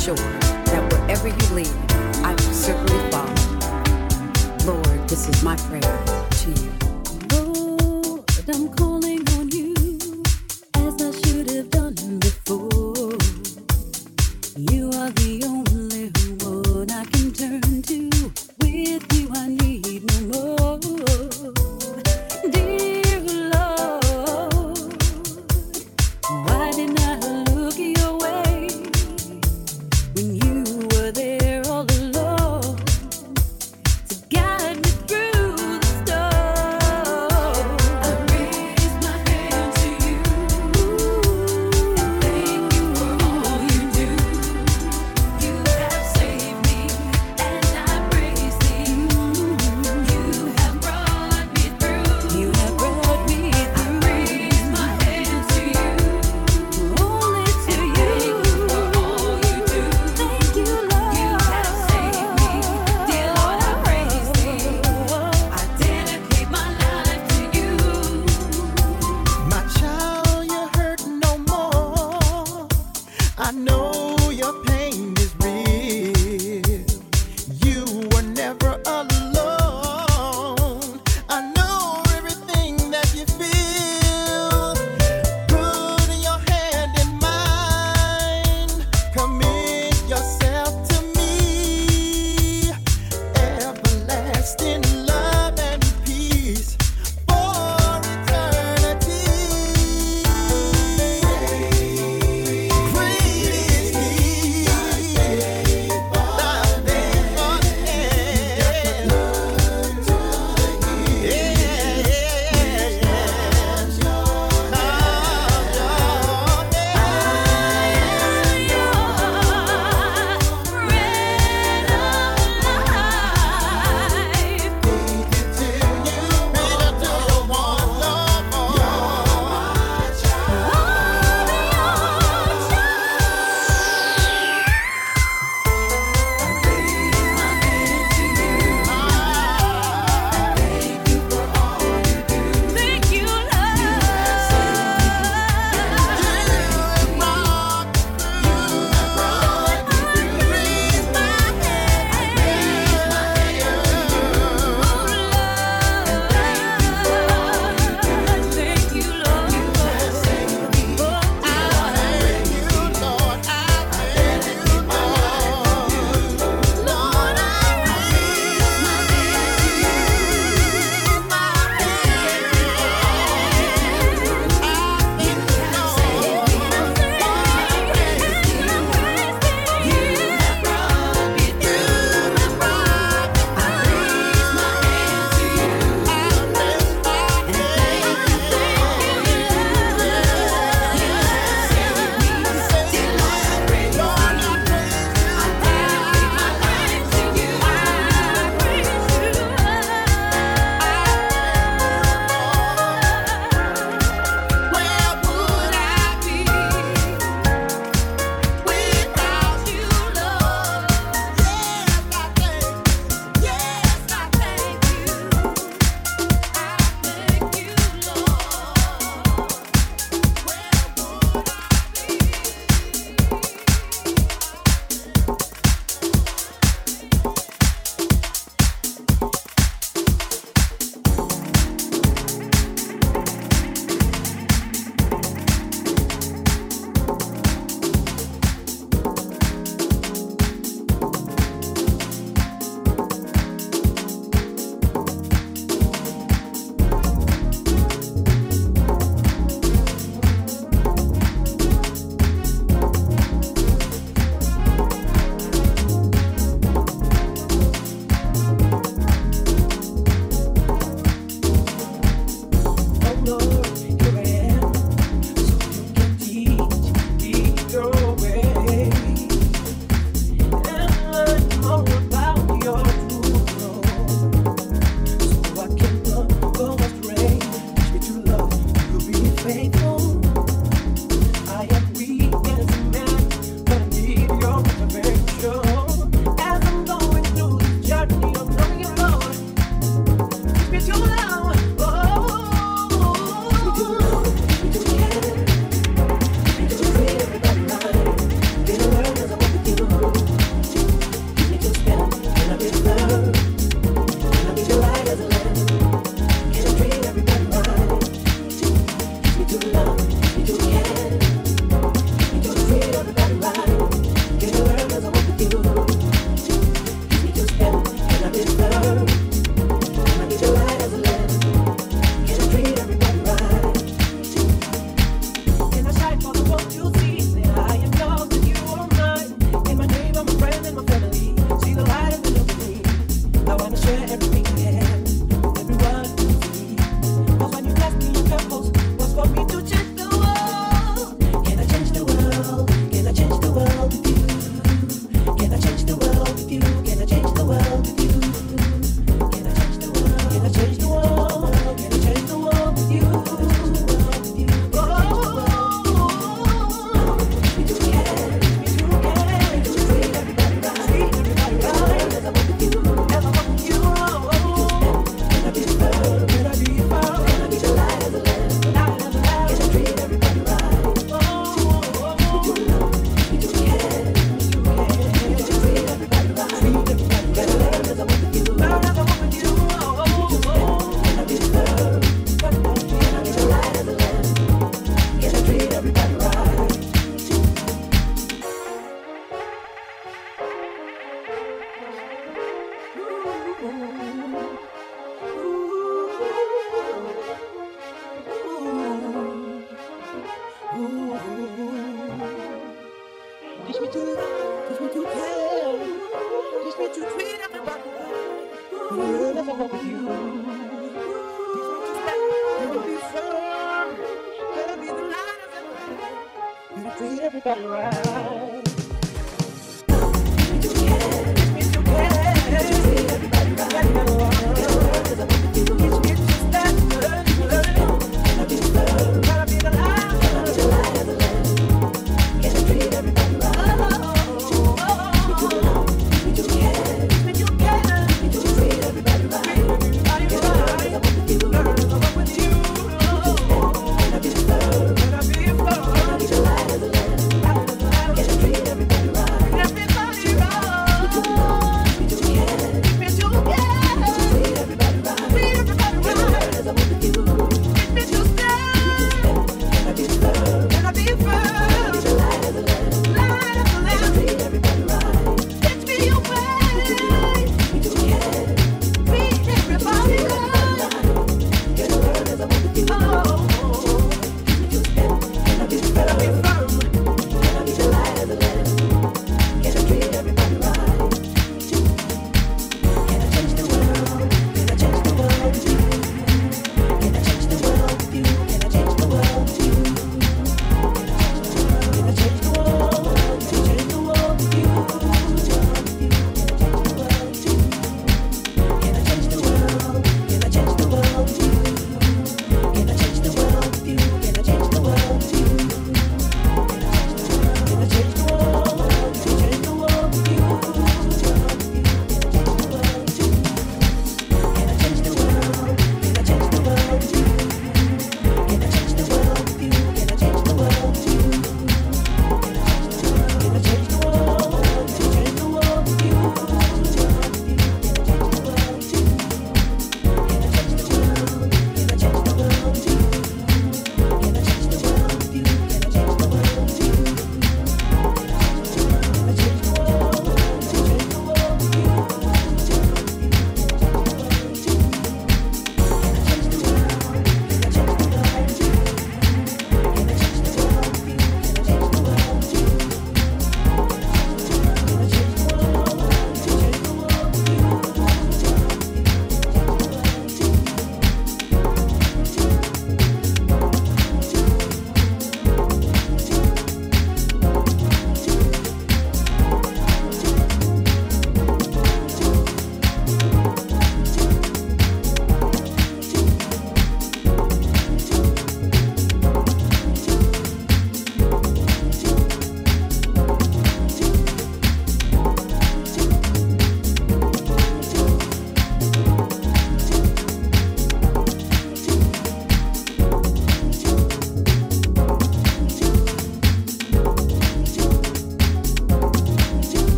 sure that wherever you lead, I will certainly follow. Lord, this is my prayer to you. Lord,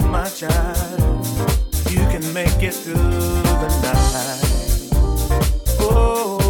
My child, you can make it through the night. Oh.